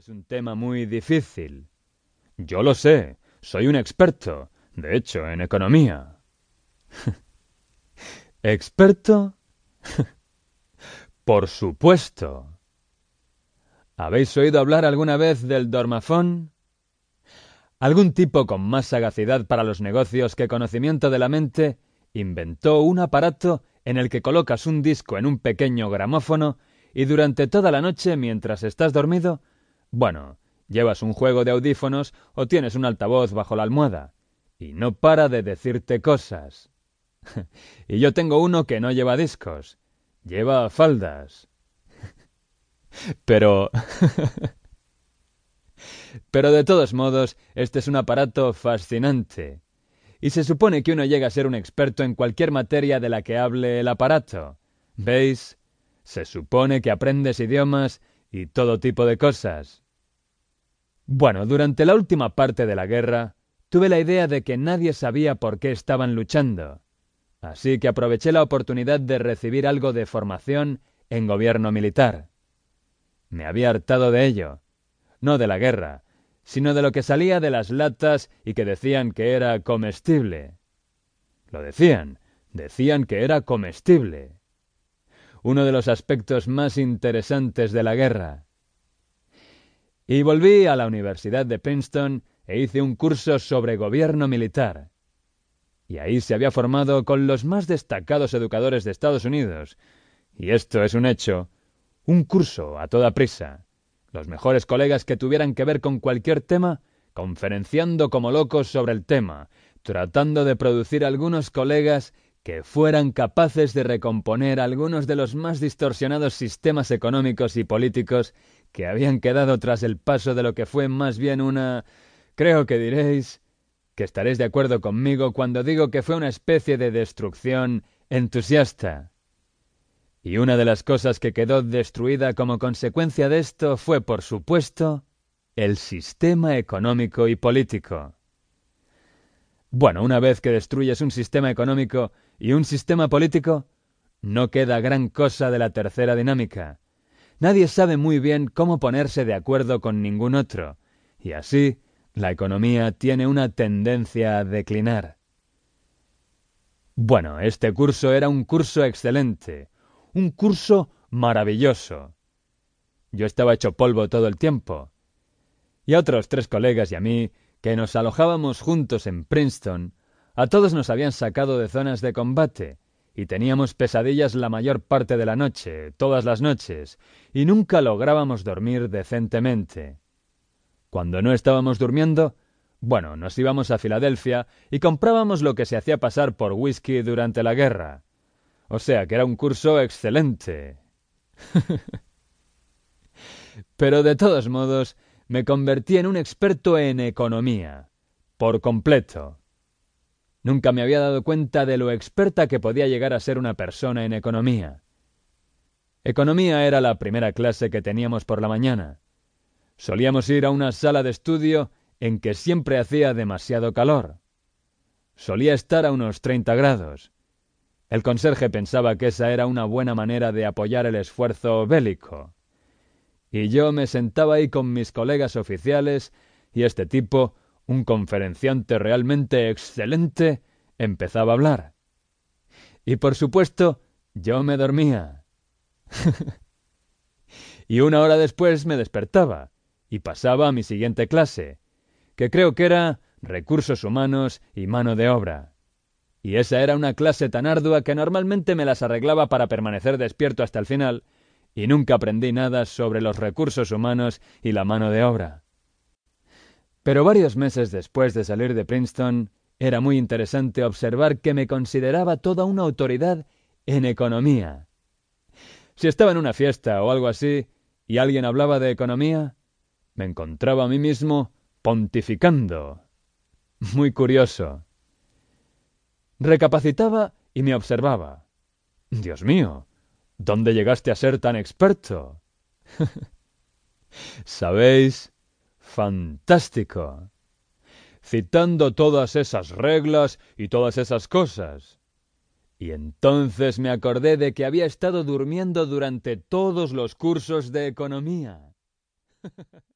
es un tema muy difícil. Yo lo sé, soy un experto, de hecho, en economía. ¿Experto? Por supuesto. ¿Habéis oído hablar alguna vez del dormafón? Algún tipo con más sagacidad para los negocios que conocimiento de la mente inventó un aparato en el que colocas un disco en un pequeño gramófono y durante toda la noche mientras estás dormido, bueno, llevas un juego de audífonos o tienes un altavoz bajo la almohada y no para de decirte cosas. y yo tengo uno que no lleva discos, lleva faldas. Pero... Pero de todos modos, este es un aparato fascinante. Y se supone que uno llega a ser un experto en cualquier materia de la que hable el aparato. ¿Veis? Se supone que aprendes idiomas y todo tipo de cosas. Bueno, durante la última parte de la guerra, tuve la idea de que nadie sabía por qué estaban luchando. Así que aproveché la oportunidad de recibir algo de formación en gobierno militar. Me había hartado de ello, no de la guerra, sino de lo que salía de las latas y que decían que era comestible. Lo decían, decían que era comestible. Uno de los aspectos más interesantes de la guerra. Y volví a la Universidad de Princeton e hice un curso sobre gobierno militar. Y ahí se había formado con los más destacados educadores de Estados Unidos. Y esto es un hecho, un curso a toda prisa los mejores colegas que tuvieran que ver con cualquier tema, conferenciando como locos sobre el tema, tratando de producir algunos colegas que fueran capaces de recomponer algunos de los más distorsionados sistemas económicos y políticos que habían quedado tras el paso de lo que fue más bien una... creo que diréis que estaréis de acuerdo conmigo cuando digo que fue una especie de destrucción entusiasta. Y una de las cosas que quedó destruida como consecuencia de esto fue, por supuesto, el sistema económico y político. Bueno, una vez que destruyes un sistema económico y un sistema político, no queda gran cosa de la tercera dinámica. Nadie sabe muy bien cómo ponerse de acuerdo con ningún otro, y así la economía tiene una tendencia a declinar. Bueno, este curso era un curso excelente, un curso maravilloso. Yo estaba hecho polvo todo el tiempo. Y a otros tres colegas y a mí, que nos alojábamos juntos en Princeton, a todos nos habían sacado de zonas de combate, y teníamos pesadillas la mayor parte de la noche, todas las noches, y nunca lográbamos dormir decentemente. Cuando no estábamos durmiendo, bueno, nos íbamos a Filadelfia y comprábamos lo que se hacía pasar por whisky durante la guerra. O sea que era un curso excelente. Pero de todos modos, me convertí en un experto en economía. Por completo. Nunca me había dado cuenta de lo experta que podía llegar a ser una persona en economía. Economía era la primera clase que teníamos por la mañana. Solíamos ir a una sala de estudio en que siempre hacía demasiado calor. Solía estar a unos 30 grados. El conserje pensaba que esa era una buena manera de apoyar el esfuerzo bélico. Y yo me sentaba ahí con mis colegas oficiales y este tipo, un conferenciante realmente excelente, empezaba a hablar. Y por supuesto, yo me dormía. y una hora después me despertaba y pasaba a mi siguiente clase, que creo que era recursos humanos y mano de obra. Y esa era una clase tan ardua que normalmente me las arreglaba para permanecer despierto hasta el final, y nunca aprendí nada sobre los recursos humanos y la mano de obra. Pero varios meses después de salir de Princeton, era muy interesante observar que me consideraba toda una autoridad en economía. Si estaba en una fiesta o algo así y alguien hablaba de economía, me encontraba a mí mismo pontificando. Muy curioso. Recapacitaba y me observaba. Dios mío, ¿dónde llegaste a ser tan experto? ¿Sabéis? Fantástico. Citando todas esas reglas y todas esas cosas. Y entonces me acordé de que había estado durmiendo durante todos los cursos de economía.